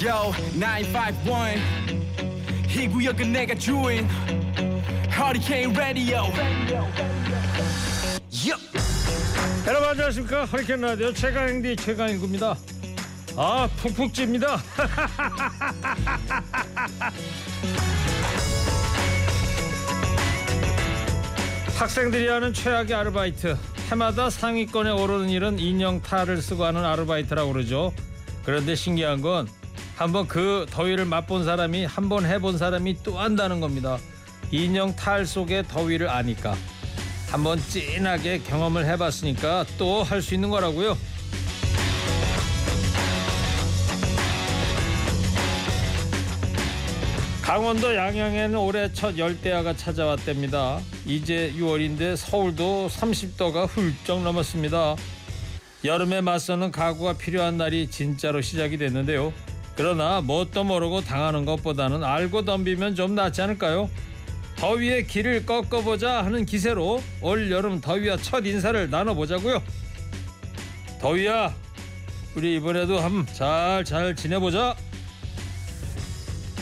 Yo 951 이 구역은 내가 주인. Hurricane Radio. Yup. 여러분 안녕하십니까? 허리케인 라디오 최강행디 최강인구입니다. 아 푹푹 찝니다. 학생들이 하는 최악의 아르바이트. 해마다 상위권에 오르는 일은 인형 탈을 쓰고 하는 아르바이트라고 그러죠. 그런데 신기한 건 한번 그 더위를 맛본 사람이 한 번 해본 사람이 또 한다는 겁니다 인형 탈 속의 더위를 아니까 한번 찐하게 경험을 해봤으니까 또 할 수 있는 거라고요. 강원도 양양에는 올해 첫 열대야가 찾아왔답니다. 이제 6월인데 서울도 30도가 훌쩍 넘었습니다. 여름에 맞서는 각오가 필요한 날이 진짜로 시작이 됐는데요. 그러나 뭣도 모르고 당하는 것보다는 알고 덤비면 좀 낫지 않을까요? 더위의 길을 꺾어보자 하는 기세로 올 여름 더위와 첫 인사를 나눠보자고요. 더위야, 우리 이번에도 한번 잘잘 지내보자.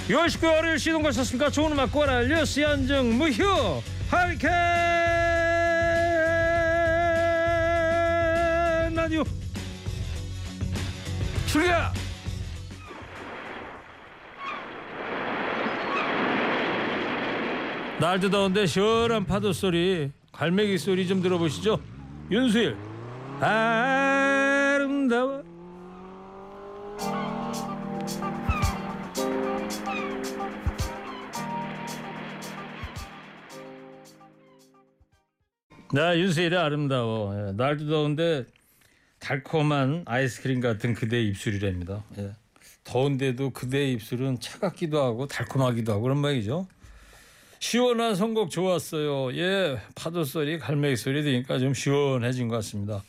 6월 19일 월요일 시동 거셨습니까? 좋은 음악 꼬라 뉴스 연중 무휴 하리케인 라디오 출격! 날도 더운데 시원한 파도 소리 갈매기 소리 좀 들어보시죠. 윤수일 아름다워. 나 윤수일이 아름다워. 예, 날도 더운데 달콤한 아이스크림 같은 그대의 입술이랍니다. 예. 더운데도 그대의 입술은 차갑기도 하고 달콤하기도 하고 그런 말이죠 시원한 선곡 좋았어요. 예, 파도 소리, 갈매기 소리 들으니까 좀 시원해진 것 같습니다.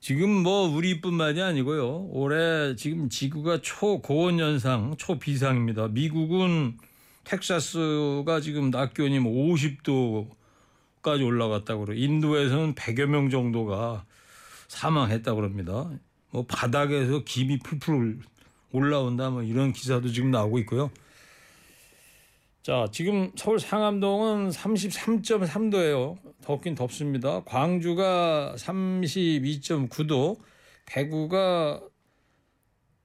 지금 뭐 우리뿐만이 아니고요. 올해 지금 지구가 초고온 현상, 초비상입니다. 미국은 텍사스가 지금 낮 기온이 50도까지 뭐 올라갔다고 그래요. 인도에서는 100여 명 정도가 사망했다고 합니다. 뭐 바닥에서 김이 풀풀 올라온다 뭐 이런 기사도 지금 나오고 있고요. 자, 지금 서울 상암동은 33.3도예요. 덥긴 덥습니다. 광주가 32.9도, 대구가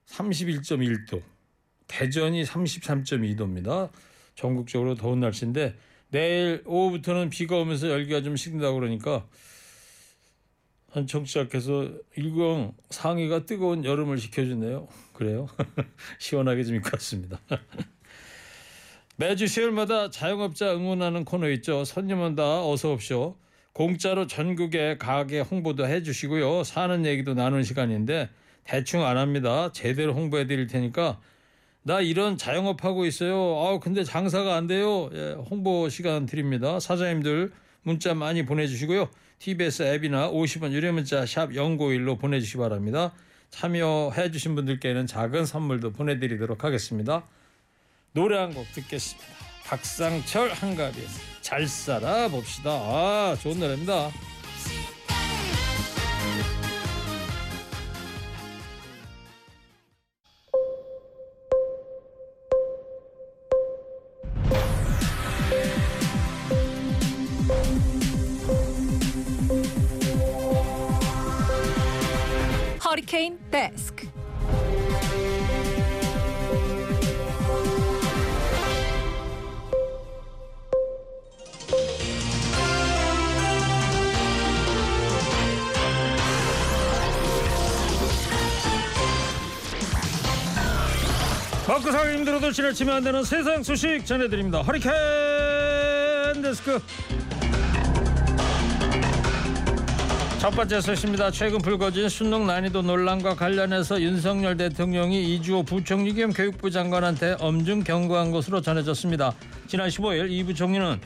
31.1도, 대전이 33.2도입니다. 전국적으로 더운 날씨인데 내일 오후부터는 비가 오면서 열기가 좀 식는다고 그러니까 한 청취자께서 일광 상의가 뜨거운 여름을 지켜주네요. 그래요? 시원하게 좀 입고 왔습니다. 매주 수요일마다 자영업자 응원하는 코너 있죠. 손님 온다 어서 옵쇼. 공짜로 전국에 가게 홍보도 해주시고요. 사는 얘기도 나누는 시간인데 대충 안 합니다. 제대로 홍보해 드릴 테니까 나 이런 자영업 하고 있어요. 아 근데 장사가 안 돼요. 예, 홍보 시간 드립니다. 사장님들 문자 많이 보내주시고요. TBS 앱이나 50원 유료 문자 샵 0951로 보내주시기 바랍니다. 참여해 주신 분들께는 작은 선물도 보내드리도록 하겠습니다. 노래 한 곡 듣겠습니다. 박상철 한가비의 잘 살아 봅시다. 아, 좋은 노래입니다. 힘들어도 지나치면 안 되는 세상 소식 전해드립니다. 허리케인 데스크. 첫 번째 소식입니다. 최근 불거진 수능 난이도 논란과 관련해서 윤석열 대통령이 이주호 부총리 겸 교육부 장관한테 엄중 경고한 것으로 전해졌습니다. 지난 15일 이 부총리는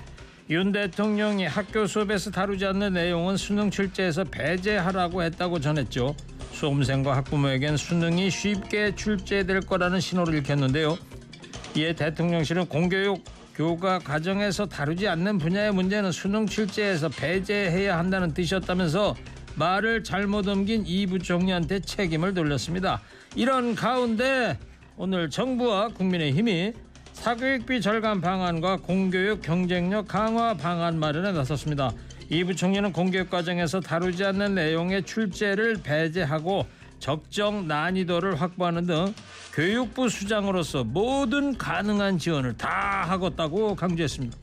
윤 대통령이 학교 수업에서 다루지 않는 내용은 수능 출제에서 배제하라고 했다고 전했죠. 수험생과 학부모에겐 수능이 쉽게 출제될 거라는 신호를 읽혔는데요. 이에 대통령실은 공교육 교과 과정에서 다루지 않는 분야의 문제는 수능 출제에서 배제해야 한다는 뜻이었다면서 말을 잘못 옮긴 이 부총리한테 책임을 돌렸습니다. 이런 가운데 오늘 정부와 국민의힘이 사교육비 절감 방안과 공교육 경쟁력 강화 방안 마련에 나섰습니다. 이 부총리는 공교육 과정에서 다루지 않는 내용의 출제를 배제하고 적정 난이도를 확보하는 등 교육부 수장으로서 모든 가능한 지원을 다 하겠다고 강조했습니다.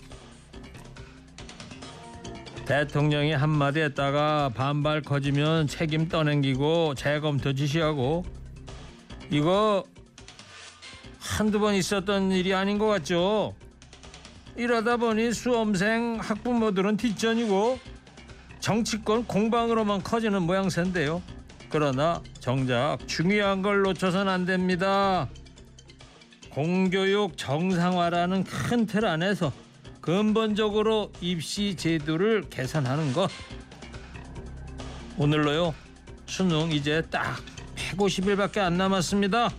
대통령이 한마디 했다가 반발 커지면 책임 떠넘기고 재검토 지시하고 이거 한두 번 있었던 일이 아닌 것 같죠? 이러다 보니 수험생 학부모들은 뒷전이고 정치권 공방으로만 커지는 모양새인데요. 그러나 정작 중요한 걸 놓쳐선 안 됩니다. 공교육 정상화라는 큰 틀 안에서 근본적으로 입시 제도를 개선하는 것. 오늘로요. 수능 이제 딱 150일밖에 안 남았습니다.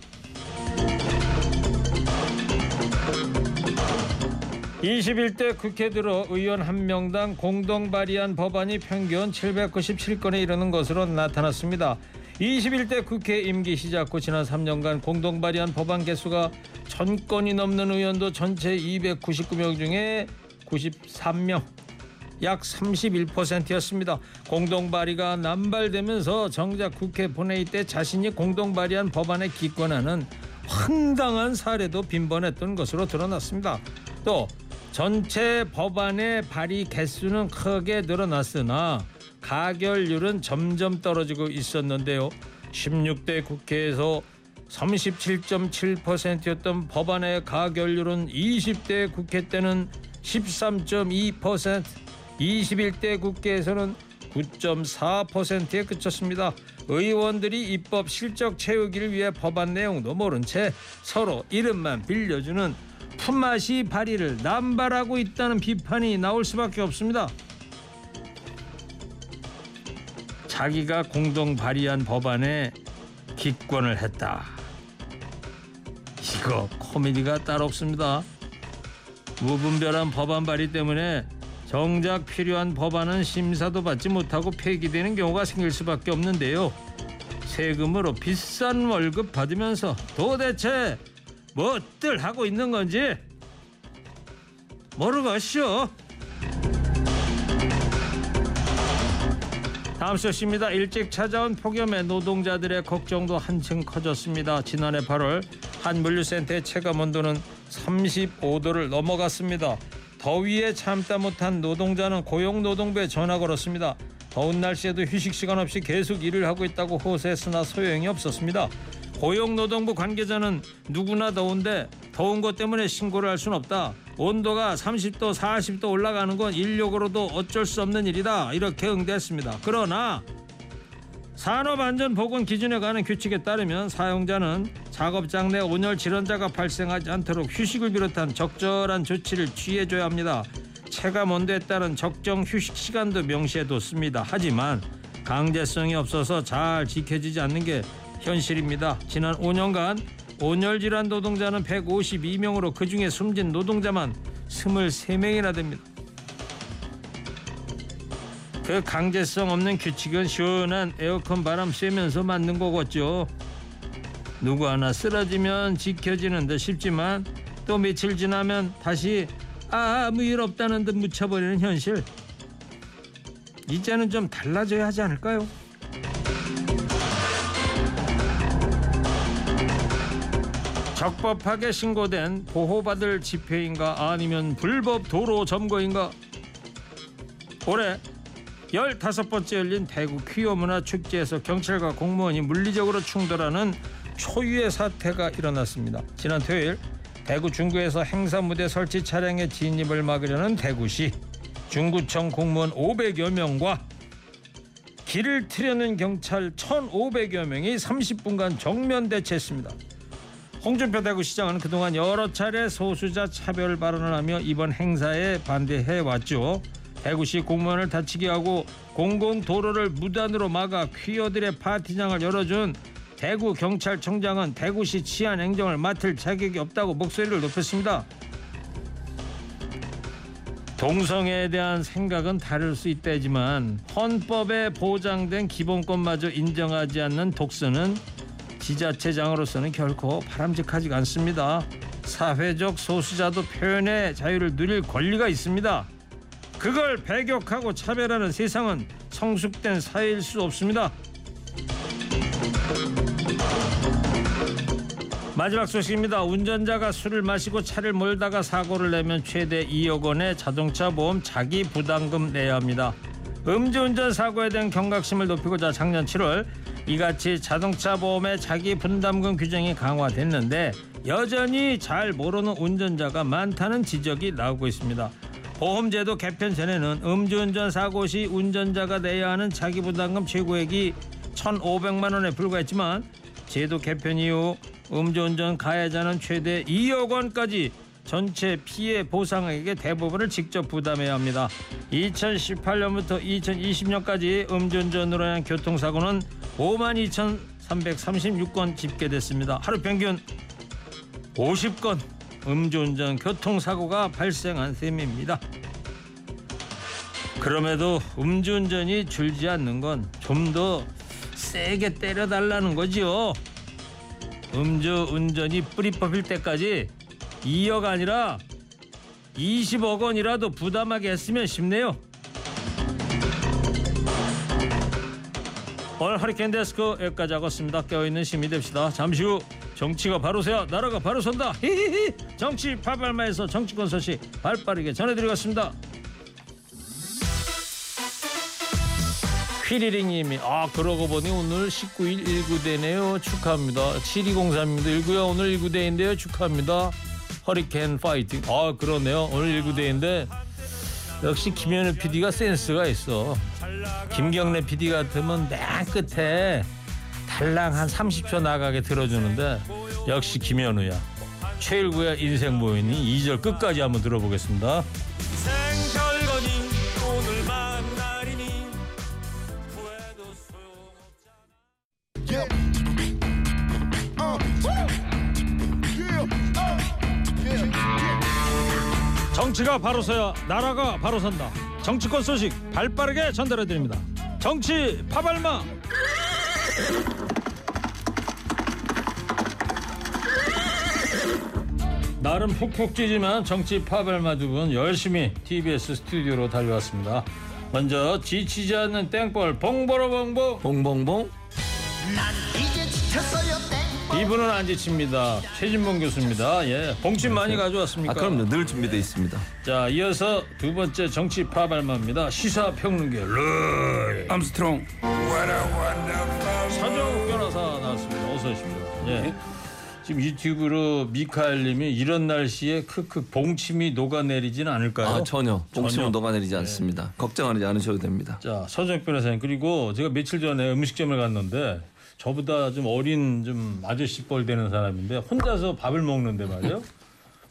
21대 국회 들어 의원 한 명당 공동 발의한 법안이 평균 797건에 이르는 것으로 나타났습니다. 21대 국회 임기 시작 후 지난 3년간 공동 발의한 법안 개수가 1000건이 넘는 의원도 전체 299명 중에 93명 약 31%였습니다. 공동 발의가 남발되면서 정작 국회 본회의 때 자신이 공동 발의한 법안에 기권하는 황당한 사례도 빈번했던 것으로 드러났습니다. 또 전체 법안의 발의 개수는 크게 늘어났으나 가결률은 점점 떨어지고 있었는데요. 16대 국회에서 37.7%였던 법안의 가결률은 20대 국회 때는 13.2%, 21대 국회에서는 9.4%에 그쳤습니다. 의원들이 입법 실적 채우기를 위해 법안 내용도 모른 채 서로 이름만 빌려주는 품맛이 발의를 남발하고 있다는 비판이 나올 수밖에 없습니다. 자기가 공동 발의한 법안에 기권을 했다. 이거 코미디가 따로 없습니다. 무분별한 법안 발의 때문에 정작 필요한 법안은 심사도 받지 못하고 폐기되는 경우가 생길 수밖에 없는데요. 세금으로 비싼 월급 받으면서 도대체 뭐들 하고 있는 건지 모르겠쇼. 다음 소식입니다. 일찍 찾아온 폭염에 노동자들의 걱정도 한층 커졌습니다. 지난해 8월 한 물류센터의 체감 온도는 35도를 넘어갔습니다. 더위에 참다 못한 노동자는 고용노동부에 전화 걸었습니다. 더운 날씨에도 휴식 시간 없이 계속 일을 하고 있다고 호소했으나 소용이 없었습니다. 고용노동부 관계자는 누구나 더운데 더운 것 때문에 신고를 할 수는 없다. 온도가 30도, 40도 올라가는 건 인력으로도 어쩔 수 없는 일이다. 이렇게 응대했습니다. 그러나 산업안전보건 기준에 관한 규칙에 따르면 사용자는 작업장 내 온열 질환자가 발생하지 않도록 휴식을 비롯한 적절한 조치를 취해줘야 합니다. 체감 온도에 따른 적정 휴식 시간도 명시해뒀습니다. 하지만 강제성이 없어서 잘 지켜지지 않는 게 현실입니다. 지난 5년간 온열 질환 노동자는 152명으로 그중에 숨진 노동자만 23명이나 됩니다. 그 강제성 없는 규칙은 시원한 에어컨 바람 쐬면서 만든 거겠죠. 누구 하나 쓰러지면 지켜지는 듯 싶지만 또 며칠 지나면 다시 아, 아무 일 없다는 듯 묻혀버리는 현실. 이제는 좀 달라져야 하지 않을까요? 적법하게 신고된 보호받을 집회인가 아니면 불법 도로 점거인가 올해 15번째 열린 대구 퀴어 문화 축제에서 경찰과 공무원이 물리적으로 충돌하는 초유의 사태가 일어났습니다. 지난 토요일 대구 중구에서 행사 무대 설치 차량의 진입을 막으려는 대구시 중구청 공무원 500여 명과 길을 트려는 경찰 1,500여 명이 30분간 정면 대치했습니다. 홍준표 대구시장은 그동안 여러 차례 소수자 차별 발언을 하며 이번 행사에 반대해 왔죠. 대구시 공무원을 다치게 하고 공공 도로를 무단으로 막아 퀴어들의 파티장을 열어준 대구 경찰청장은 대구시 치안 행정을 맡을 자격이 없다고 목소리를 높였습니다. 동성애에 대한 생각은 다를 수 있다지만 헌법에 보장된 기본권마저 인정하지 않는 독서는 지자체장으로서는 결코 바람직하지 않습니다. 사회적 소수자도 표현의 자유를 누릴 권리가 있습니다. 그걸 배격하고 차별하는 세상은 성숙된 사회일 수 없습니다. 마지막 소식입니다. 운전자가 술을 마시고 차를 몰다가 사고를 내면 최대 2억 원의 자동차 보험 자기 부담금 내야 합니다. 음주운전 사고에 대한 경각심을 높이고자 작년 7월 이같이 자동차 보험의 자기 분담금 규정이 강화됐는데 여전히 잘 모르는 운전자가 많다는 지적이 나오고 있습니다. 보험제도 개편 전에는 음주운전 사고 시 운전자가 내야 하는 자기 부담금 최고액이 1,500만 원에 불과했지만 제도 개편 이후 음주운전 가해자는 최대 2억 원까지 전체 피해 보상액의 대부분을 직접 부담해야 합니다. 2018년부터 2020년까지 음주운전으로 인한 교통사고는 52,336건 집계됐습니다. 하루 평균 50건 음주운전 교통사고가 발생한 셈입니다. 그럼에도 음주운전이 줄지 않는 건 좀 더 세게 때려달라는 거지요. 음주운전이 뿌리 뽑힐 때까지 2억 아니라 20억 원이라도 부담하게 했으면 싶네요. 오늘 허리케인 데스크 여기까지 하겠습니다. 깨어있는 시민이 됩시다. 잠시 후 정치가 바로 서야 나라가 바로 선다. 히히히 정치 파발마에서 정치권 소식 발빠르게 전해드리겠습니다. 휘리링님이 아 그러고 보니 오늘 19일 1구대네요 축하합니다 7203님도 1구야 오늘 1구대인데요 축하합니다 허리케인 파이팅. 아 그러네요. 오늘 1구대인데 역시 김현우 PD가 센스가 있어. 김경래 PD 같으면 맨 끝에 달랑 한 30초 나가게 들어주는데 역시 김현우야. 최일구의 인생 모인이 2절 끝까지 한번 들어보겠습니다 정치가 바로 서야 나라가 바로 선다. 정치권 소식 발빠르게 전달해 드립니다. 정치 파발마. 나름 푹푹 찌지만 정치 파발마 두 분 열심히 TBS 스튜디오로 달려왔습니다. 먼저 지치지 않는 땡벌 봉보로 봉봉 봉봉봉 이 분은 안 지칩니다. 최진봉 교수입니다. 예, 봉침 많이 가져왔습니까? 아 그럼요 늘 준비돼 있습니다 자, 이어서 두 번째 정치 파발마입니다. 시사 평론계 루이 암스트롱 서정욱 변호사 나왔습니다. 어서 오십시오. 예. 지금 유튜브로 미카엘님이 이런 날씨에 크크 봉침이 녹아내리지는 않을까요? 아 전혀 전혀. 봉침은 녹아내리지 않습니다 걱정하지 않으셔도 됩니다 자, 서정욱 변호사님 그리고 제가 며칠 전에 음식점을 갔는데 저보다 좀 어린 좀 아저씨 뻘 되는 사람인데 혼자서 밥을 먹는데 말이요.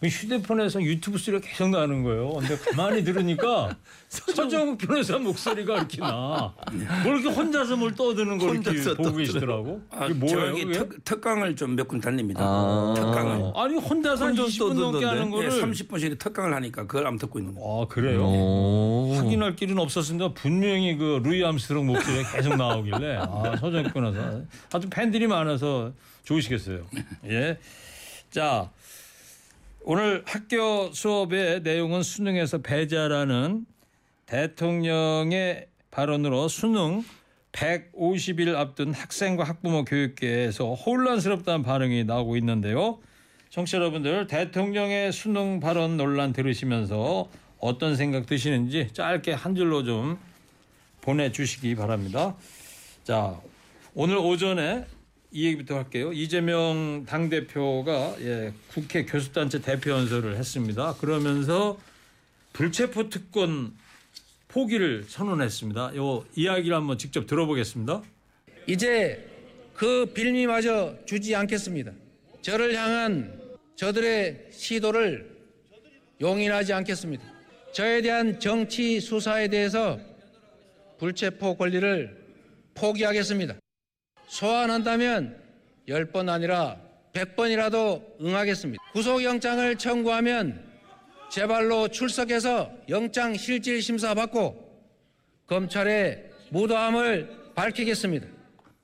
휴대폰에서 유튜브 소리가 계속 나는 거예요. 근데 가만히 들으니까 서정욱 변호사 목소리가 이렇게 나. 뭘 이렇게 혼자서 뭘 떠드는 걸 이렇게 보고. 계시더라고. 아, 이게 뭐예요? 저기 그게? 특, 특강을 좀 몇 군 달립니다. 아. 특강을 아니 혼자서 한 혼자 20분 넘게? 하는 예, 거를 30분씩 특강을 하니까 그걸 안 듣고 있는 거. 아 그래요? 오. 확인할 길은 없었습니다. 분명히 그 루이 암스트롱 목소리가 계속 나오길래 아 서정욱 변호사 아주 팬들이 많아서 좋으시겠어요. 예. 자 오늘 학교 수업의 내용은 수능에서 배제하라는 대통령의 발언으로 수능 150일 앞둔 학생과 학부모 교육계에서 혼란스럽다는 반응이 나오고 있는데요. 청취자 여러분들 대통령의 수능 발언 논란 들으시면서 어떤 생각 드시는지 짧게 한 줄로 좀 보내주시기 바랍니다. 자 오늘 오전에 이 얘기부터 할게요. 이재명 당 대표가 예, 국회 교수단체 대표 연설을 했습니다. 그러면서 불체포 특권 포기를 선언했습니다. 요 이야기를 한번 직접 들어보겠습니다. 이제 그 빌미마저 주지 않겠습니다. 저를 향한 저들의 시도를 용인하지 않겠습니다. 저에 대한 정치 수사에 대해서 불체포 권리를 포기하겠습니다. 소환한다면 10번 아니라 100번이라도 응하겠습니다. 구속영장을 청구하면 제발로 출석해서 영장 실질 심사 받고 검찰의 무도함을 밝히겠습니다.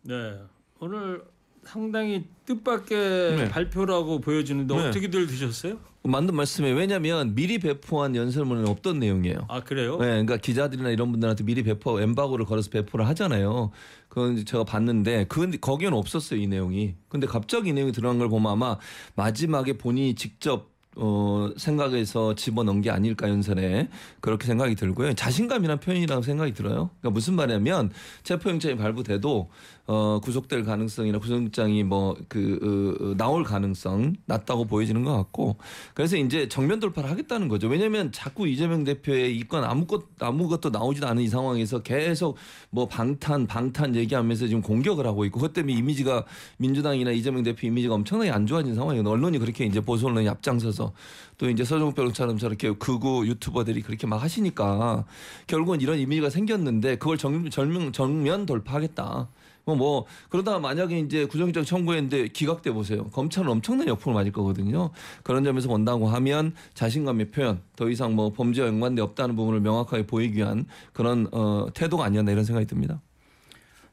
네 오늘 상당히 뜻밖의 네. 발표라고 보여지는데 네. 어떻게들 드셨어요? 맞는 말씀이에요. 왜냐하면 미리 배포한 연설문은 없던 내용이에요. 아 그래요? 네, 그러니까 기자들이나 이런 분들한테 미리 배포 엠바고를 걸어서 배포를 하잖아요. 그건 제가 봤는데 그 거기에는 없었어요 이 내용이. 근데 갑자기 이 내용이 들어간 걸 보면 아마 마지막에 본인이 직접 어 생각해서 집어넣은 게 아닐까 연설에 그렇게 생각이 들고요. 자신감이라는 표현이라고 생각이 들어요. 그러니까 무슨 말이냐면 체포영장이 발부돼도 어 구속될 가능성이나 구속영장이 뭐그 어, 나올 가능성 낮다고 보여지는 것 같고 그래서 이제 정면 돌파를 하겠다는 거죠. 왜냐하면 자꾸 이재명 대표의 이건 아무것 아무것도 나오지도 않은 이 상황에서 계속 뭐 방탄 방탄 얘기하면서 지금 공격을 하고 있고 그것 때문에 이미지가 민주당이나 이재명 대표 이미지가 엄청나게 안 좋아진 상황이에요. 언론이 그렇게 이제 보수 언론이 앞장서서 또 이제 서정욱 변호사처럼 저렇게 극우 유튜버들이 그렇게 막 하시니까 결국은 이런 이미지가 생겼는데 그걸 정, 정면, 정면 돌파하겠다. 뭐, 뭐 그러다가 만약에 이제 구속영장 청구했는데 기각돼 보세요. 검찰은 엄청난 역풍을 맞을 거거든요. 그런 점에서 본다고 하면 자신감의 표현, 더 이상 뭐 범죄와 연관돼 없다는 부분을 명확하게 보이기 위한 그런 어, 태도가 아니었나 이런 생각이 듭니다.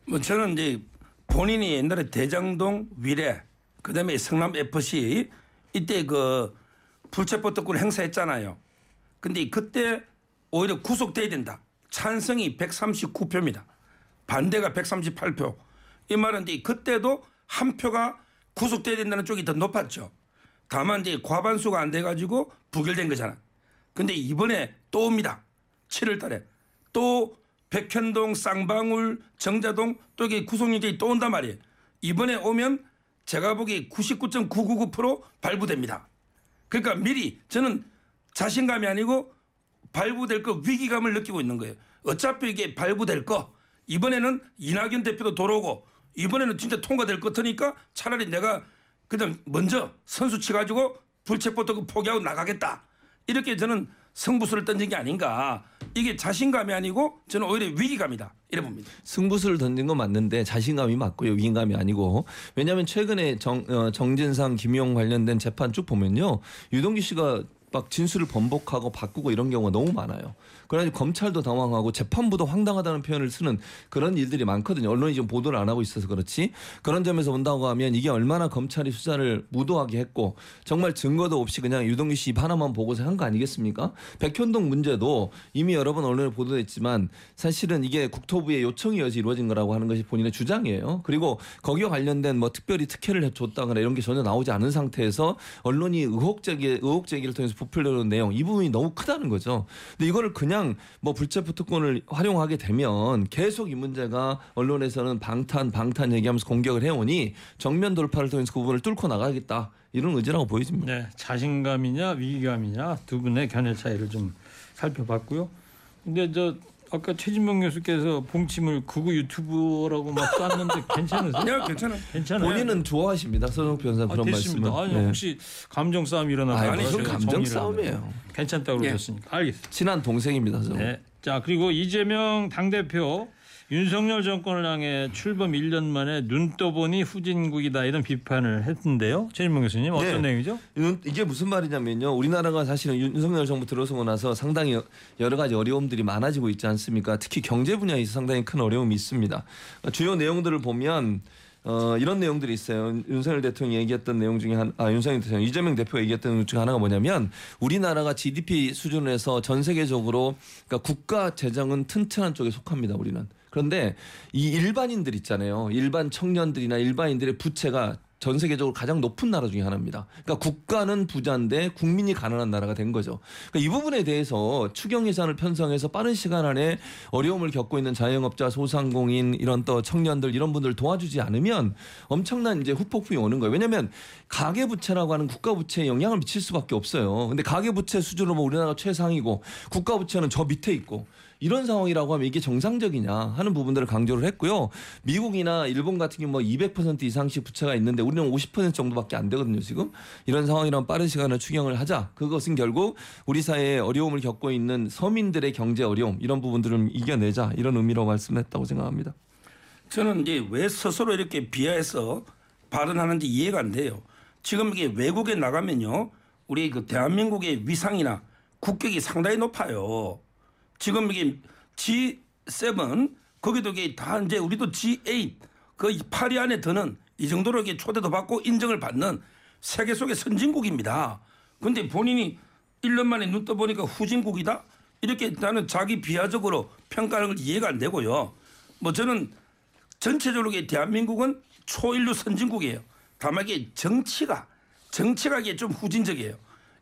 뭐 저는 이제 본인이 옛날에 대장동 위례 그다음에 성남 FC 이때 그 불체포 특권 행사했잖아요. 근데 그때 오히려 구속돼야 된다. 찬성이 139표입니다. 반대가 138표. 이 말은 그때도 한 표가 구속돼야 된다는 쪽이 더 높았죠. 다만 과반수가 안 돼가지고 부결된 거잖아. 근데 이번에 또 옵니다. 7월 달에 또 백현동, 쌍방울, 정자동 또 이게 구속영장이 또 온단 말이에요. 이번에 오면 제가 보기에 99.999% 발부됩니다. 그러니까 미리 저는 자신감이 아니고 발부될 거 위기감을 느끼고 있는 거예요. 어차피 이게 발부될 거 이번에는 이낙연 대표도 돌아오고 이번에는 진짜 통과될 것 같으니까 차라리 내가 그냥 먼저 선수 치가지고 불체포도 포기하고 나가겠다. 이렇게 저는 승부수를 던진 게 아닌가. 이게 자신감이 아니고 저는 오히려 위기감이다. 이래 봅니다. 승부수를 던진 건 맞는데 자신감이 맞고요. 위기감이 아니고. 왜냐하면 최근에 정, 어, 정진상, 김용 관련된 재판 쭉 보면요. 유동규 씨가 막 진술을 번복하고 바꾸고 이런 경우가 너무 많아요. 그래가지고 검찰도 당황하고 재판부도 황당하다는 표현을 쓰는 그런 일들이 많거든요. 언론이 지금 보도를 안 하고 있어서 그렇지. 그런 점에서 본다고 하면 이게 얼마나 검찰이 수사를 무도하게 했고 정말 증거도 없이 그냥 유동규 씨 입 하나만 보고서 한 거 아니겠습니까? 백현동 문제도 이미 여러 번 언론에 보도됐지만 사실은 이게 국토부의 요청이 어지 이루어진 거라고 하는 것이 본인의 주장이에요. 그리고 거기와 관련된 뭐 특별히 특혜를 줬다거나 이런 게 전혀 나오지 않은 상태에서 언론이 의혹 제기 의혹 제기를 통해서 부풀려는 내용 이 부분이 너무 크다는 거죠. 근데 이거를 그냥 뭐 불체포 특권을 활용하게 되면 계속 이 문제가 언론에서는 방탄 방탄 얘기하면서 공격을 해오니 정면 돌파를 통해서 그 부분을 뚫고 나가겠다 이런 의지라고 보여집니다. 네, 자신감이냐 위기감이냐 두 분의 견해 차이를 좀 살펴봤고요. 근데 저 아까 최진명 교수께서 봉침을 극우 유튜버라고 막 쐈는데 괜찮으세요? 야, 괜찮아. 괜찮아요. 본인은 좋아하십니다. 서정 변호사 아, 그런 됐습니다. 말씀은. 아니 네. 혹시 감정 싸움 일어나서 아니, 아니, 감정 싸움이에요. 괜찮다고 예. 그러셨으니까 알겠습니다. 친한 동생입니다. 서정. 네. 자 그리고 이재명 당 대표 윤석열 정권을 향해 출범 1년 만에 눈 떠보니 후진국이다 이런 비판을 했는데요. 최진명 교수님 어떤 네. 내용이죠? 이게 무슨 말이냐면요. 우리나라가 사실은 윤석열 정부 들어서고 나서 상당히 여러 가지 어려움들이 많아지고 있지 않습니까? 특히 경제 분야에서 상당히 큰 어려움이 있습니다. 주요 내용들을 보면 어, 이런 내용들이 있어요. 윤석열 대통령이 얘기했던 내용 중에 한, 아, 윤석열 대통령, 이재명 대표가 얘기했던 내용 중에 하나가 뭐냐면 우리나라가 GDP 수준에서 전 세계적으로 그러니까 국가 재정은 튼튼한 쪽에 속합니다. 우리는. 그런데 이 일반인들 있잖아요. 일반 청년들이나 일반인들의 부채가 전 세계적으로 가장 높은 나라 중에 하나입니다. 그러니까 국가는 부자인데 국민이 가난한 나라가 된 거죠. 그러니까 이 부분에 대해서 추경 예산을 편성해서 빠른 시간 안에 어려움을 겪고 있는 자영업자, 소상공인 이런 또 청년들 이런 분들 도와주지 않으면 엄청난 이제 후폭풍이 오는 거예요. 왜냐하면 가계 부채라고 하는 국가 부채에 영향을 미칠 수밖에 없어요. 근데 가계 부채 수준으로 뭐 우리나라가 최상이고 국가 부채는 저 밑에 있고 이런 상황이라고 하면 이게 정상적이냐 하는 부분들을 강조를 했고요. 미국이나 일본 같은 경우 뭐200% 이상씩 부채가 있는데 우리는 50% 정도밖에 안 되거든요, 지금. 이런 상황이라면 빠른 시간에 추경을 하자. 그것은 결국 우리 사회에 어려움을 겪고 있는 서민들의 경제 어려움 이런 부분들을 이겨내자 이런 의미로 말씀했다고 생각합니다. 저는 이제 왜 스스로 이렇게 비하해서 발언하는지 이해가 안 돼요. 지금 이게 외국에 나가면요, 우리 그 대한민국의 위상이나 국격이 상당히 높아요. 지금 이게 G7 거기도 이게 다 이제 우리도 G8 그 파리 안에 드는 이 정도로 이게 초대도 받고 인정을 받는 세계 속의 선진국입니다. 근데 본인이 1년 만에 눈 떠보니까 후진국이다? 이렇게 나는 자기 비하적으로 평가하는 걸 이해가 안 되고요. 뭐 저는 전체적으로 대한민국은 초인류 선진국이에요. 다만 이게 정치가 정치가 이게 좀 후진적이에요.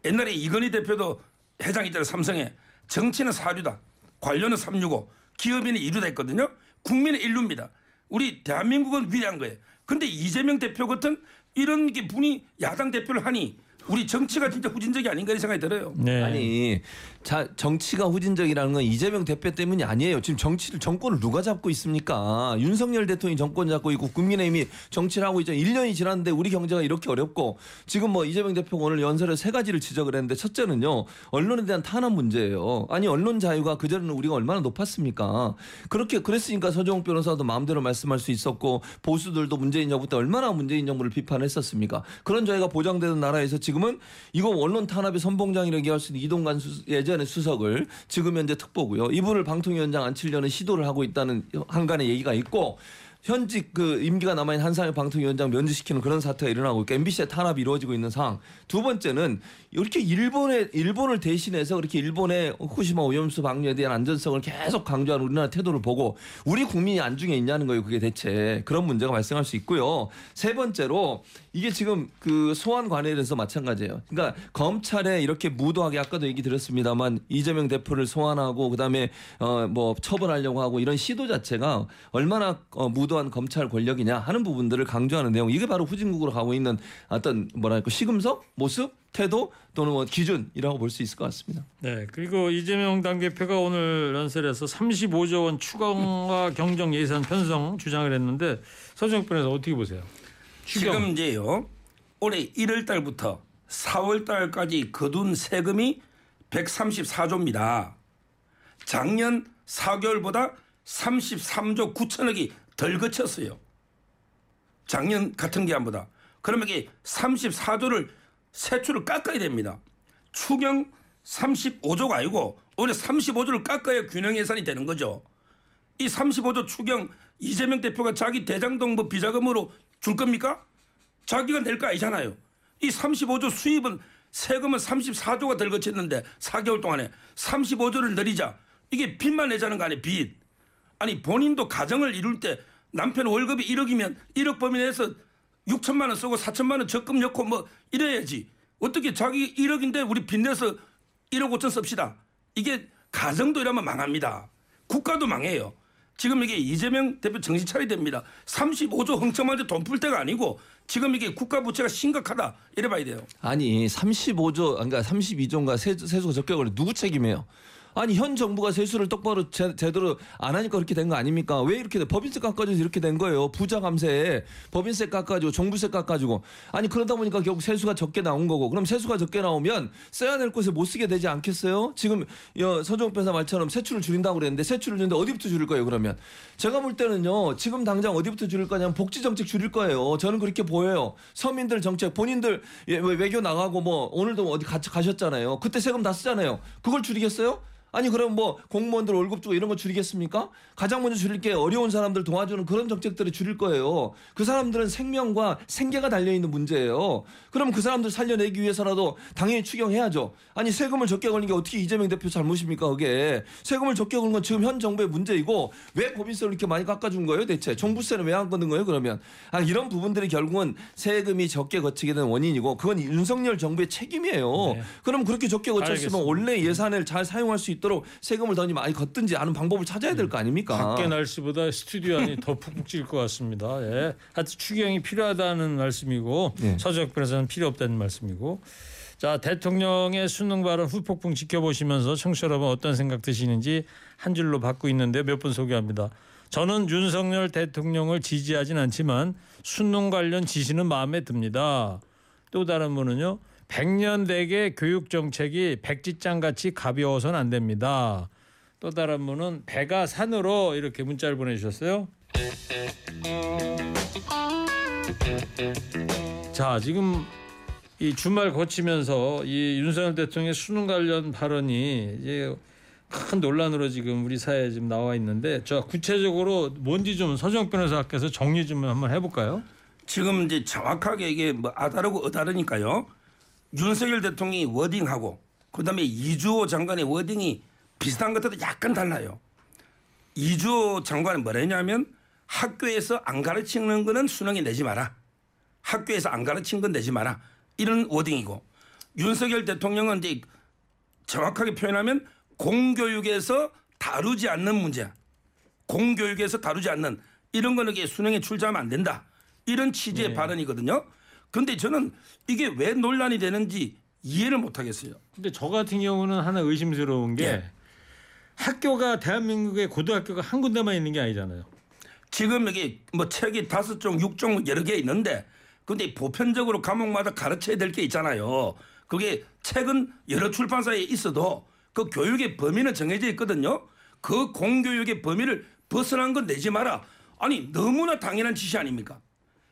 옛날에 이건희 대표도 회장 있잖아요 삼성에 정치는 사류다. 관료는 365, 기업인은 2류다 했거든요. 국민은 1류입니다. 우리 대한민국은 위대한 거예요. 근데 이재명 대표 같은 이런 게 분이 야당 대표를 하니 우리 정치가 진짜 후진적이 아닌가 이런 생각이 들어요. 네. 아니 자 정치가 후진적이라는 건 이재명 대표 때문이 아니에요. 지금 정치를 정권을 누가 잡고 있습니까? 윤석열 대통령이 정권 잡고 있고 국민의힘이 정치를 하고 있죠. 1년이 지났는데 우리 경제가 이렇게 어렵고 지금 뭐 이재명 대표가 오늘 연설에 세 가지를 지적을 했는데 첫째는요. 언론에 대한 탄압 문제예요. 아니 언론 자유가 그전에는 우리가 얼마나 높았습니까? 그렇게 그랬으니까 서정욱 변호사도 마음대로 말씀할 수 있었고 보수들도 문재인 정부 때 얼마나 문재인 정부를 비판했었습니까? 그런 저희가 보장되는 나라에서 지금은 이거 언론 탄압의 선봉장이라고 얘기할 수 있는 이동관 수, 예전 에 수석을 지금 현재 특보고요. 이분을 방통위원장 앉히려는 시도를 하고 있다는 한간의 얘기가 있고 현직 그 임기가 남아있는 한상혁 방통위원장 면제시키는 그런 사태가 일어나고 있고 MBC의 탄압이 이루어지고 있는 상황. 두 번째는 이렇게 일본의 일본을 대신해서 그렇게 일본의 후쿠시마 오염수 방류에 대한 안전성을 계속 강조하는 우리나라 태도를 보고 우리 국민이 안중에 있냐는 거예요. 그게 대체 그런 문제가 발생할 수 있고요. 세 번째로 이게 지금 그 소환 관련해서 마찬가지예요. 그러니까 검찰에 이렇게 무도하게 아까도 얘기 드렸습니다만 이재명 대표를 소환하고 그다음에 어 뭐 처벌하려고 하고 이런 시도 자체가 얼마나 어 무도한 검찰 권력이냐 하는 부분들을 강조하는 내용. 이게 바로 후진국으로 가고 있는 어떤 뭐랄까 시금석 모습 태도 또는 뭐 기준이라고 볼 수 있을 것 같습니다. 네. 그리고 이재명 당대표가 오늘 연설에서 35조 원 추가와 경정 예산 편성 주장을 했는데 서정욱 변호사 어떻게 보세요? 추경. 지금 이제요 올해 1월 달부터 4월 달까지 거둔 세금이 134조입니다. 작년 4개월보다 33조 9천억이 덜 거쳤어요. 작년 같은 기간보다. 그러면 이게 34조를 세출을 깎아야 됩니다. 추경 35조가 아니고 올해 35조를 깎아야 균형 예산이 되는 거죠. 이 35조 추경 이재명 대표가 자기 대장동 뭐 비자금으로 줄 겁니까? 자기가 낼 거 아니잖아요. 이 35조 수입은 세금은 34조가 덜 거쳤는데 4개월 동안에 35조를 늘리자. 이게 빚만 내자는 거 아니에요, 빚. 아니 본인도 가정을 이룰 때 남편 월급이 1억이면 1억 범위 내에서 6천만 원 쓰고 4천만 원 적금 넣고 뭐 이래야지. 어떻게 자기 1억인데 우리 빚내서 1억 5천 씁시다. 이게 가정도 이러면 망합니다. 국가도 망해요. 지금 이게 이재명 대표 정신 차려야 됩니다. 35조 흥청만지 돈풀 때가 아니고 지금 이게 국가 부채가 심각하다. 이래 봐야 돼요. 아니 35조 그러니까 32조인가 세수, 세수가 걸려 누구 책임이에요? 아니 현 정부가 세수를 똑바로 제, 제대로 안 하니까 그렇게 된 거 아닙니까? 왜 이렇게 돼? 법인세 깎아줘서 이렇게 된 거예요. 부자 감세에 법인세 깎아주고 종부세 깎아주고 아니 그러다 보니까 결국 세수가 적게 나온 거고 그럼 세수가 적게 나오면 써야 될 곳에 못 쓰게 되지 않겠어요? 지금 서정욱 변사 말처럼 세출을 줄인다고 그랬는데 세출을 줄이는데 어디부터 줄일 거예요 그러면? 제가 볼 때는요 지금 당장 어디부터 줄일 거냐면 복지 정책 줄일 거예요. 저는 그렇게 보여요. 서민들 정책 본인들 예, 외교 나가고 뭐 오늘도 어디 같이 가셨잖아요. 그때 세금 다 쓰잖아요. 그걸 줄이겠어요? 아니 그럼 뭐 공무원들 월급 주고 이런 거 줄이겠습니까? 가장 먼저 줄일 게 어려운 사람들 도와주는 그런 정책들을 줄일 거예요. 그 사람들은 생명과 생계가 달려 있는 문제예요. 그럼 그 사람들 살려내기 위해서라도 당연히 추경해야죠. 아니 세금을 적게 걸린 게 어떻게 이재명 대표 잘못입니까? 그게 세금을 적게 걸린 건 지금 현 정부의 문제이고 왜 법인세를 이렇게 많이 깎아준 거예요? 대체 종부세는 왜 안 걷는 거예요? 그러면 아, 이런 부분들이 결국은 세금이 적게 거치게 된 원인이고 그건 윤석열 정부의 책임이에요. 네. 그럼 그렇게 적게 거쳤으면. 원래 예산을 잘 사용할 수 있도록 세금을 더 많이 걷든지 하는 방법을 찾아야 될 거 아닙니까? 밖에 날씨보다 스튜디오 안이 더 푹푹 찔 것 같습니다. 예. 하여튼 추경이 필요하다는 말씀이고 네. 서적 변호사는 필요 없다는 말씀이고 자 대통령의 수능 발언 후폭풍 지켜보시면서 청취자 여러분 어떤 생각 드시는지 한 줄로 받고 있는데 몇 분 소개합니다. 저는 윤석열 대통령을 지지하진 않지만 수능 관련 지시는 마음에 듭니다. 또 다른 분은요. 백년대계 교육 정책이 백지장 같이 가벼워서는 안 됩니다. 또 다른 분은 배가 산으로 이렇게 문자를 보내주셨어요. 자 지금 이 주말 거치면서 이 윤석열 대통령의 수능 관련 발언이 이제 큰 논란으로 지금 우리 사회에 지금 나와 있는데 저 구체적으로 뭔지 좀 서정 변호사께서 정리 좀 한번 해볼까요? 지금 이제 정확하게 이게 뭐 아다르고 어다르니까요. 윤석열 대통령이 워딩하고 그다음에 이주호 장관의 워딩이 비슷한 것들도 약간 달라요. 이주호 장관은 뭐랬냐면 학교에서 안 가르치는 거는 수능에 내지 마라. 학교에서 안 가르친 건 내지 마라. 이런 워딩이고 윤석열 대통령은 이제 정확하게 표현하면 공교육에서 다루지 않는 문제, 공교육에서 다루지 않는 이런 거는 수능에 출제하면 안 된다. 이런 취지의 발언이거든요. 근데 저는 이게 왜 논란이 되는지 이해를 못 하겠어요. 근데 저 같은 경우는 하나 의심스러운 게 예. 학교가 대한민국의 고등학교가 한 군데만 있는 게 아니잖아요. 지금 여기 뭐 책이 다섯 종, 육 종 여러 개 있는데 근데 보편적으로 과목마다 가르쳐야 될 게 있잖아요. 그게 책은 여러 출판사에 있어도 그 교육의 범위는 정해져 있거든요. 그 공교육의 범위를 벗어난 건 내지 마라. 아니 너무나 당연한 지시 아닙니까?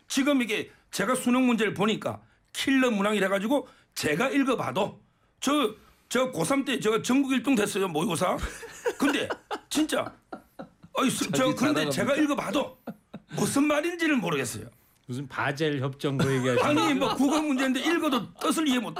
지금 이게 제가 수능 문제를 보니까 킬러 문항이라 가지고 제가 읽어봐도 저 저 고3 때 제가 전국 1등 됐어요 모의고사. 근데 진짜 수- 저 그런데? 제가 읽어봐도 무슨 말인지를 모르겠어요. 무슨 바젤 협정 거 얘기하시는 아니 뭐 국어 문제인데 읽어도 뜻을 이해 못.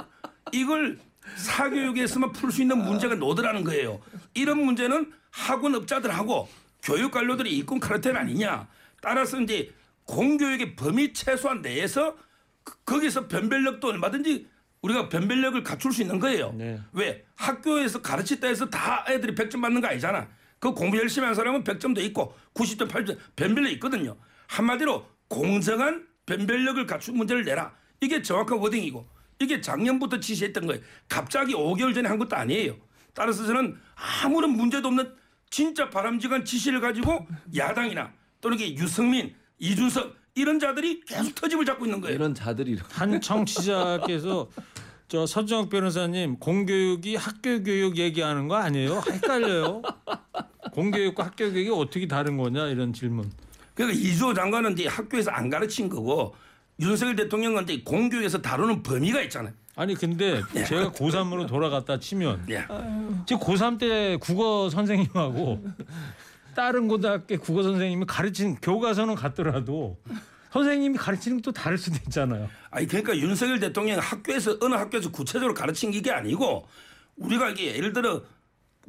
이걸 사교육에서만 풀 수 있는 문제가 나오더라는 거예요. 이런 문제는 학원 업자들하고 교육 관료들이 이권 카르텔 아니냐. 따라서 이제 공교육의 범위 최소한 내에서 그- 거기서 변별력도 얼마든지 우리가 변별력을 갖출 수 있는 거예요. 네. 왜 학교에서 가르쳤다 해서 다 애들이 100점 받는 거 아니잖아. 그 공부 열심히 한 사람은 100점도 있고 90점, 80점 변별력 있거든요. 한마디로 공정한 변별력을 갖춘 문제를 내라. 이게 정확한 워딩이고 이게 작년부터 지시했던 거예요. 갑자기 5개월 전에 한 것도 아니에요. 따라서 저는 아무런 문제도 없는 진짜 바람직한 지시를 가지고 야당이나 또는 이게 유승민, 이준석 이런 자들이 계속 터집을 잡고 있는 거예요. 이런 자들이 한 청취자께서 저 서정욱 변호사님 공교육이 학교 교육 얘기하는 거 아니에요? 헷갈려요. 공교육과 학교 교육이 어떻게 다른 거냐 이런 질문. 그러니까 이주호 장관은 이제 학교에서 안 가르친 거고 윤석열 대통령은 이제 공교육에서 다루는 범위가 있잖아요. 아니 근데 제가 고3으로 돌아갔다 치면 예. 지금 고3 때 국어 선생님하고 다른 고등학교 국어 선생님이 가르치는 교과서는 같더라도 선생님이 가르치는 게또 다를 수도 있잖아요. 아니 그러니까 윤석열 대통령 학교에서 어느 학교에서 구체적으로 가르친 게 아니고 우리가 이게 예를 들어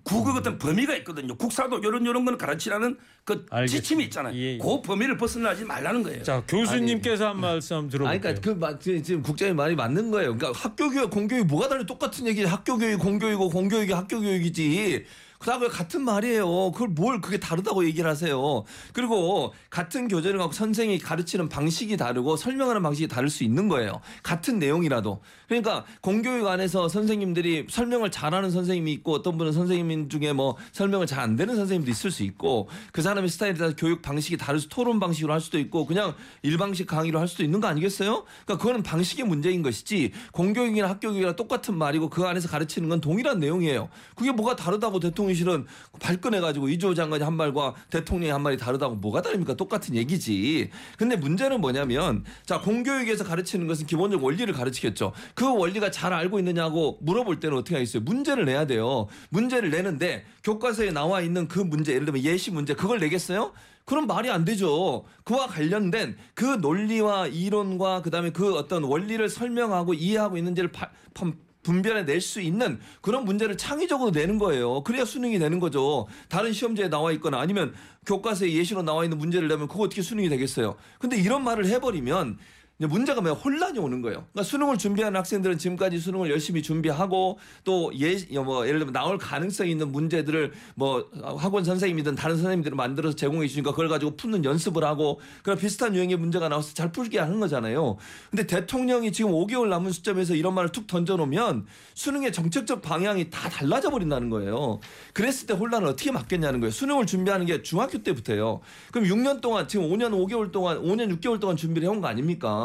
국어 같은 범위가 있거든요. 국사도 이런 이런 건 가르치라는 그 알겠습니다. 지침이 있잖아요. 예, 예. 그 범위를 벗어나지 말라는 거예요. 자 교수님께서 한 말씀 들어볼게요. 아니 그러니까 그 마- 지금 국장님 말이 맞는 거예요. 그러니까 학교 교육, 공교육 뭐가 다른 똑같은 얘기. 학교 교육, 공교육이고 공교육이 학교 교육이지. 다그 같은 말이에요. 그걸 뭘 그게 다르다고 얘기를 하세요. 그리고 같은 교재를 갖고 선생이 가르치는 방식이 다르고 설명하는 방식이 다를 수 있는 거예요. 같은 내용이라도. 그러니까 공교육 안에서 선생님들이 설명을 잘하는 선생님이 있고 어떤 분은 선생님 중에 뭐 설명을 잘 안 되는 선생님도 있을 수 있고 그 사람의 스타일에 따라 교육 방식이 다를 수 토론 방식으로 할 수도 있고 그냥 일방식 강의로 할 수도 있는 거 아니겠어요? 그러니까 그거는 방식의 문제인 것이지 공교육이나 학교교육이랑 똑같은 말이고 그 안에서 가르치는 건 동일한 내용이에요. 그게 뭐가 다르다고 대통령 실은 발끈해가지고 이주호 장관이 한 말과 대통령이 한 말이 다르다고 뭐가 다릅니까? 똑같은 얘기지. 근데 문제는 뭐냐면 자 공교육에서 가르치는 것은 기본적 원리를 가르치겠죠. 그 원리가 잘 알고 있느냐고 물어볼 때는 어떻게 하겠어요? 문제를 내야 돼요. 문제를 내는데 교과서에 나와 있는 그 문제 예를 들면 예시 문제 그걸 내겠어요? 그럼 말이 안 되죠. 그와 관련된 그 논리와 이론과 그다음에 그 어떤 원리를 설명하고 이해하고 있는지를 파- 펌- 분별해 낼 수 있는 그런 문제를 창의적으로 내는 거예요. 그래야 수능이 되는 거죠. 다른 시험지에 나와 있거나 아니면 교과서에 예시로 나와 있는 문제를 내면 그거 어떻게 수능이 되겠어요. 근데 이런 말을 해버리면 문제가 뭐야 혼란이 오는 거예요. 그러니까 수능을 준비하는 학생들은 지금까지 수능을 열심히 준비하고 또 예 뭐 예를 들면 나올 가능성이 있는 문제들을 뭐 학원 선생님이든 다른 선생님들이 만들어서 제공해 주니까 그걸 가지고 푸는 연습을 하고 그런 비슷한 유형의 문제가 나와서 잘 풀게 하는 거잖아요. 근데 대통령이 지금 5개월 남은 시점에서 이런 말을 툭 던져놓으면 수능의 정책적 방향이 다 달라져 버린다는 거예요. 그랬을 때 혼란을 어떻게 막겠냐는 거예요. 수능을 준비하는 게 중학교 때부터예요. 그럼 6년 동안 지금 5년 5개월 동안 5년 6개월 동안 준비를 해온 거 아닙니까?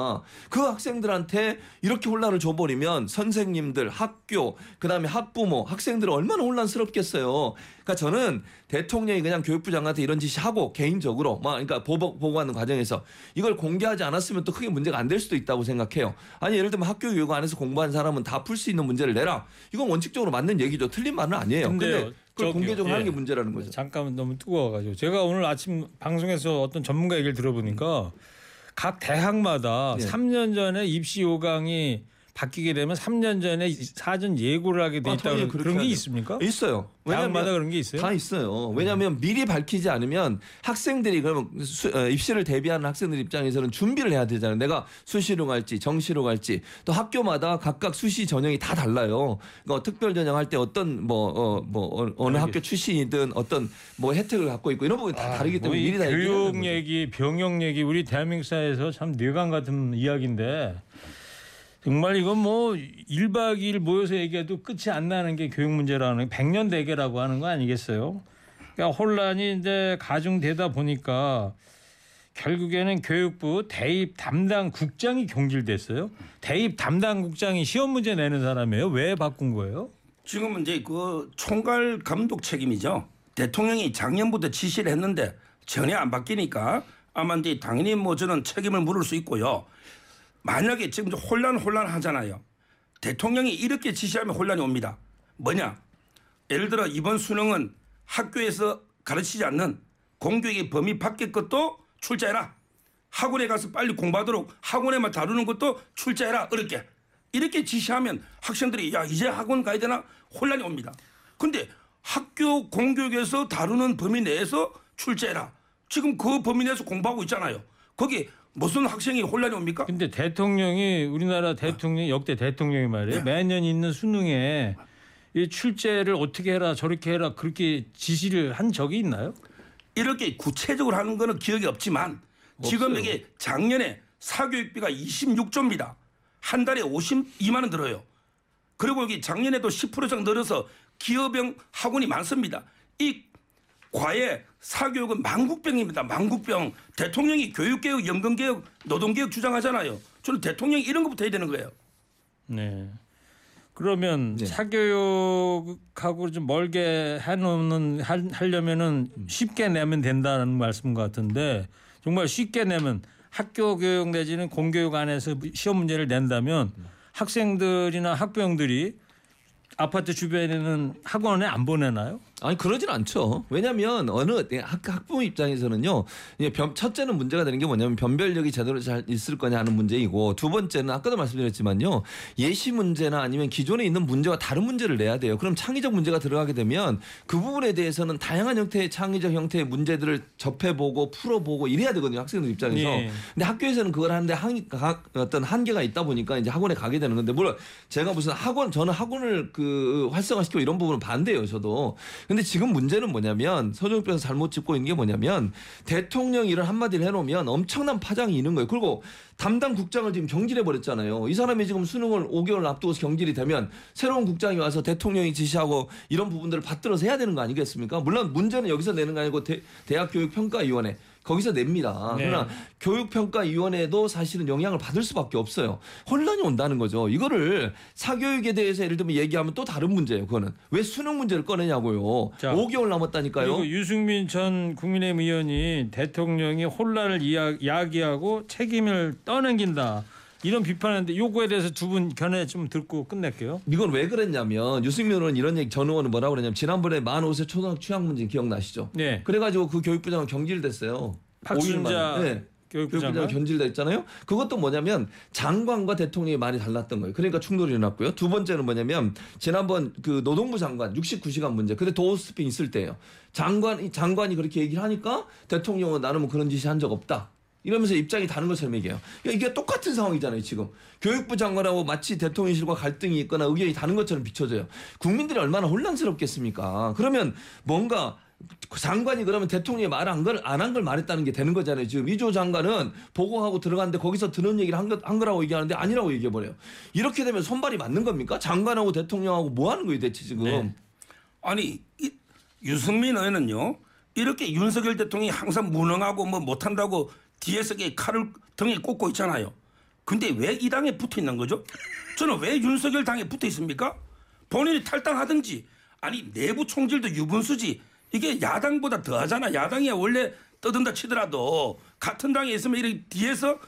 그 학생들한테 이렇게 혼란을 줘버리면 선생님들, 학교, 그 다음에 학부모, 학생들 얼마나 혼란스럽겠어요. 그러니까 저는 대통령이 그냥 교육부 장관한테 이런 지시하고 개인적으로 뭐 그러니까 보복 보고하는 과정에서 이걸 공개하지 않았으면 또 크게 문제가 안 될 수도 있다고 생각해요. 아니 예를 들면 학교 교육 안에서 공부한 사람은 다 풀 수 있는 문제를 내라. 이건 원칙적으로 맞는 얘기죠. 틀린 말은 아니에요. 근데 그걸 공개적으로 하는 예. 게 문제라는 거죠. 잠깐 너무 뜨거워가지고 제가 오늘 아침 방송에서 어떤 전문가 얘기를 들어보니까 각 대학마다 예. 3년 전에 입시 요강이 바뀌게 되면 3년 전에 사전 예고를 하게 돼 아, 있다 당연히 그런 게. 있습니까? 있어요. 대학마다 그런 게 있어요? 다 있어요. 왜냐하면 미리 밝히지 않으면 학생들이 그러면 수- 어, 입시를 대비하는 학생들 입장에서는 준비를 해야 되잖아요. 내가 수시로 갈지 정시로 갈지 또 학교마다 각각 수시 전형이 다 달라요. 그러니까 특별 전형할 때 어떤 뭐뭐 어, 느 학교 출신이든 어떤 뭐 혜택을 갖고 있고 이런 부분이 다 다르기 뭐 때문에 이 미리 다 교육. 얘기, 병역 얘기 우리 대한민국 사회에서 참 뇌관 같은 이야기인데 정말 이건 뭐 1박 2일 모여서 얘기해도 끝이 안 나는 게 교육 문제라는 게 백년 대계라고 하는 거 아니겠어요? 그러니까 혼란이 이제 가중되다 보니까 결국에는 교육부 대입 담당 국장이 경질됐어요. 대입 담당 국장이 시험 문제 내는 사람이에요. 왜 바꾼 거예요? 지금은 이제 그 총괄 감독 책임이죠. 대통령이 작년부터 지시를 했는데 전혀 안 바뀌니까 아마 이제 당연히 뭐 저는 책임을 물을 수 있고요. 만약에 지금 좀 혼란 혼란 하잖아요. 대통령이 이렇게 지시하면 혼란이 옵니다. 뭐냐? 예를 들어 이번 수능은 학교에서 가르치지 않는 공교육의 범위 밖의 것도 출제해라. 학원에 가서 빨리 공부하도록 학원에만 다루는 것도 출제해라. 어렵게. 이렇게 지시하면 학생들이 야 이제 학원 가야 되나 혼란이 옵니다. 근데 학교 공교육에서 다루는 범위 내에서 출제해라. 지금 그 범위 내에서 공부하고 있잖아요. 거기 무슨 학생이 혼란이 옵니까? 근데 대통령이 우리나라 대통령 역대 대통령이 네. 말이에요. 매년 있는 수능에 이 출제를 어떻게 해라 저렇게 해라 그렇게 지시를 한 적이 있나요? 이렇게 구체적으로 하는 거는 기억이 없지만 지금 없어요. 이게 작년에 사교육비가 26조입니다. 한 달에 52만 원 들어요. 그리고 여기 작년에도 10% 이상 늘어서 기업형 학원이 많습니다. 이 과외 사교육은 망국병입니다. 망국병. 대통령이 교육개혁, 연금개혁, 노동개혁 주장하잖아요. 저는 대통령이 이런 것부터 해야 되는 거예요. 네. 그러면 네. 사교육하고 좀 멀게 해놓는 할- 하려면은 쉽게 내면 된다는 말씀 같은데 정말 쉽게 내면 학교 교육 내지는 공교육 안에서 시험 문제를 낸다면 학생들이나 학부형들이 아파트 주변에는 학원에 안 보내나요? 아니 그러진 않죠. 왜냐하면 어느 학, 학부모 입장에서는요. 변, 첫째는 문제가 되는 게 뭐냐면 변별력이 제대로 잘 있을 거냐 하는 문제이고 두 번째는 아까도 말씀드렸지만요. 예시 문제나 아니면 기존에 있는 문제와 다른 문제를 내야 돼요. 그럼 창의적 문제가 들어가게 되면 그 부분에 대해서는 다양한 형태의 창의적 형태의 문제들을 접해보고 풀어보고 이래야 되거든요. 학생들 입장에서. 예. 근데 학교에서는 그걸 하는데 한, 가- 어떤 한계가 있다 보니까 이제 학원에 가게 되는 건데 물론 제가 무슨 학원 저는 학원을 그 활성화시키고 이런 부분은 반대예요. 저도. 근데 지금 문제는 뭐냐면 서정표에서 잘못 짚고 있는 게 뭐냐면 대통령이 이런 한마디를 해놓으면 엄청난 파장이 있는 거예요. 그리고 담당 국장을 지금 경질해 버렸잖아요. 이 사람이 지금 수능을 5개월 앞두고서 경질이 되면 새로운 국장이 와서 대통령이 지시하고 이런 부분들을 받들어서 해야 되는 거 아니겠습니까? 물론 문제는 여기서 내는 거 아니고 대, 대학교육평가위원회 거기서 냅니다. 네. 그러나 교육평가위원회도 사실은 영향을 받을 수밖에 없어요. 혼란이 온다는 거죠. 이거를 사교육에 대해서 예를 들면 얘기하면 또 다른 문제예요. 그거는 왜 수능 문제를 꺼내냐고요. 자, 5개월 남았다니까요. 그리고 유승민 전 국민의힘 의원이 대통령이 혼란을 이야, 야기하고 책임을 떠넘긴다 이런 비판했는데 요거에 대해서 두 분 견해 좀 듣고 끝낼게요. 이건 왜 그랬냐면 유승민 의원은 이런 얘기 전 의원은 뭐라고 그랬냐면 지난번에 만 5세 초등학교 취학 문제 기억나시죠? 네. 그래가지고 그 교육부장은 경질됐어요. 박순자 5일 만에. 네. 교육부 교육부장. 견질됐잖아요. 그것도 뭐냐면 장관과 대통령이 많이 달랐던 거예요. 그러니까 충돌이 일어났고요. 두 번째는 뭐냐면 지난번 그 노동부 장관 69시간 문제. 근데 도어스핑 있을 때예요. 장관 장관이 그렇게 얘기를 하니까 대통령은 나는 뭐 그런 짓이 한 적 없다. 이러면서 입장이 다른 것처럼 얘기해요. 그러니까 이게 똑같은 상황이잖아요, 지금. 교육부 장관하고 마치 대통령실과 갈등이 있거나 의견이 다른 것처럼 비춰져요. 국민들이 얼마나 혼란스럽겠습니까? 그러면 뭔가 장관이 그러면 대통령이 말안걸안 한 걸 말했다는 게 되는 거잖아요. 지금 이조 장관은 보고하고 들어갔는데 거기서 들은 얘기를 한, 거, 한 거라고 얘기하는데 아니라고 얘기해 버려요. 이렇게 되면 손발이 맞는 겁니까? 장관하고 대통령하고 뭐 하는 거예요, 대체 지금? 네. 아니 이, 유승민 의원은요 이렇게 윤석열 대통령이 항상 무능하고 뭐 못한다고 뒤에서 칼을 등에 꽂고 있잖아요. 근데 왜 이 당에 붙어 있는 거죠? 저는 왜 윤석열 당에 붙어 있습니까? 본인이 탈당하든지 아니 내부 총질도 유분수지 이게 야당보다 더하잖아. 야당이야 원래 떠든다 치더라도 같은 당에 있으면 이렇게 뒤에서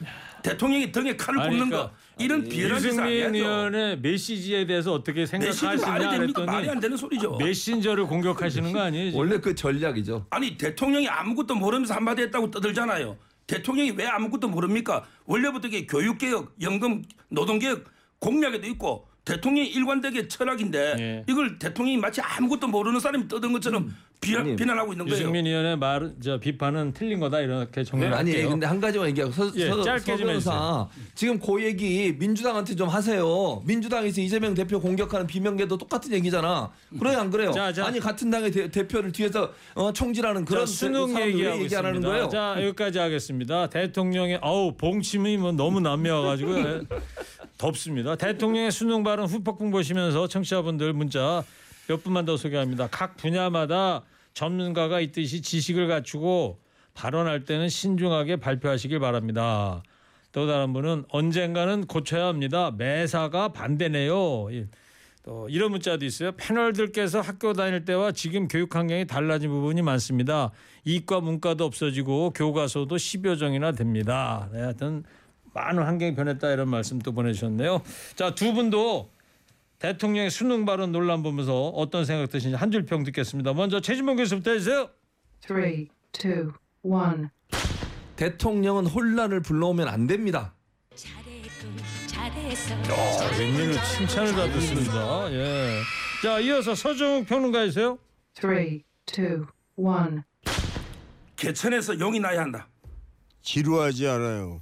대통령이 등에 칼을 아니, 꽂는 그러니까 거 이런 비열한 짓을 안. 의원의 메시지에 대해서 어떻게 생각하시냐 말이 됩니까? 말이 안 그랬더니 되는 소리죠. 메신저를 공격하시는 거 아니에요? 지금? 원래 그 전략이죠. 아니 대통령이 아무것도 모르면서 한마디 했다고 떠들잖아요. 대통령이 왜 아무것도 모릅니까? 원래부터 이게 교육개혁, 연금, 노동개혁 공약에도 있고 대통령이 일관되게 철학인데 예. 이걸 대통령이 마치 아무것도 모르는 사람이 떠든 것처럼 비난, 아니, 비난하고 있는 거예요. 유승민 의원의 말, 저 비판은 틀린 거다 이렇게 정리를 아니 할게요. 근데 한 가지만 얘기하고 서, 예, 서, 짧게 서좀 변호사 지금 그 얘기 민주당한테 좀 하세요. 민주당에서 이재명 대표 공격하는 비명계도 똑같은 얘기잖아. 그래요 안 그래요? 자, 자. 아니 같은 당의 대, 표를 뒤에서 어, 총질하는 그런 자, 수능 얘기하고 얘기 안 하는 있습니다. 거예요? 자 여기까지 하겠습니다. 대통령의 어우 봉침이 뭐 너무 남매와가지고 예, 덥습니다. 대통령의 수능 발언 후폭풍 보시면서 청취자분들 문자 몇 분만 더 소개합니다. 각 분야마다 전문가가 있듯이 지식을 갖추고 발언할 때는 신중하게 발표하시길 바랍니다. 또 다른 분은 언젠가는 고쳐야 합니다. 매사가 반대네요. 예. 또 이런 문자도 있어요. 패널들께서 학교 다닐 때와 지금 교육 환경이 달라진 부분이 많습니다. 이과 문과도 없어지고 교과서도 10여 종이나 됩니다. 네, 하여튼 많은 환경이 변했다 이런 말씀 또 보내주셨네요. 자, 두 분도 대통령의 수능 발언 논란 보면서 어떤 생각 드시는지 한 줄 평 듣겠습니다. 먼저 최진봉 교수부터 해주세요. Three, two, one. 대통령은 혼란을 불러오면 안 됩니다. 아, 웬일로 칭찬을 다 듣습니다. 예. 자, 이어서 서정욱 평론가이세요. Three, two, one. 개천에서 용이 나야 한다. 지루하지 않아요.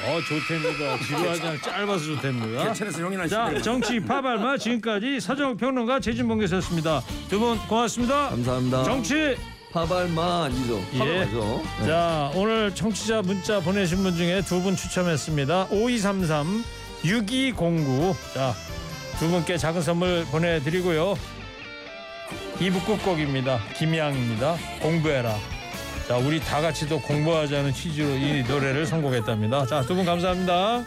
어, 좋답니다. 지루하지 않고 짧아서 좋답니다. 용이 나야 자. 정치 파발마 지금까지 서정욱 평론가 최진봉 교수였습니다. 두 분 고맙습니다. 감사합니다. 정치 파발마 아니죠? 예. 파발마죠. 네. 자 오늘 청취자 문자 보내신 분 중에 두 분 추첨했습니다. 5233 6209 자두 분께 작은 선물 보내드리고요. 2부 끝곡입니다. 김양입니다. 공부해라. 자 우리 다 같이 또 공부하자는 취지로 이 노래를 선곡했답니다. 자 두 분 감사합니다.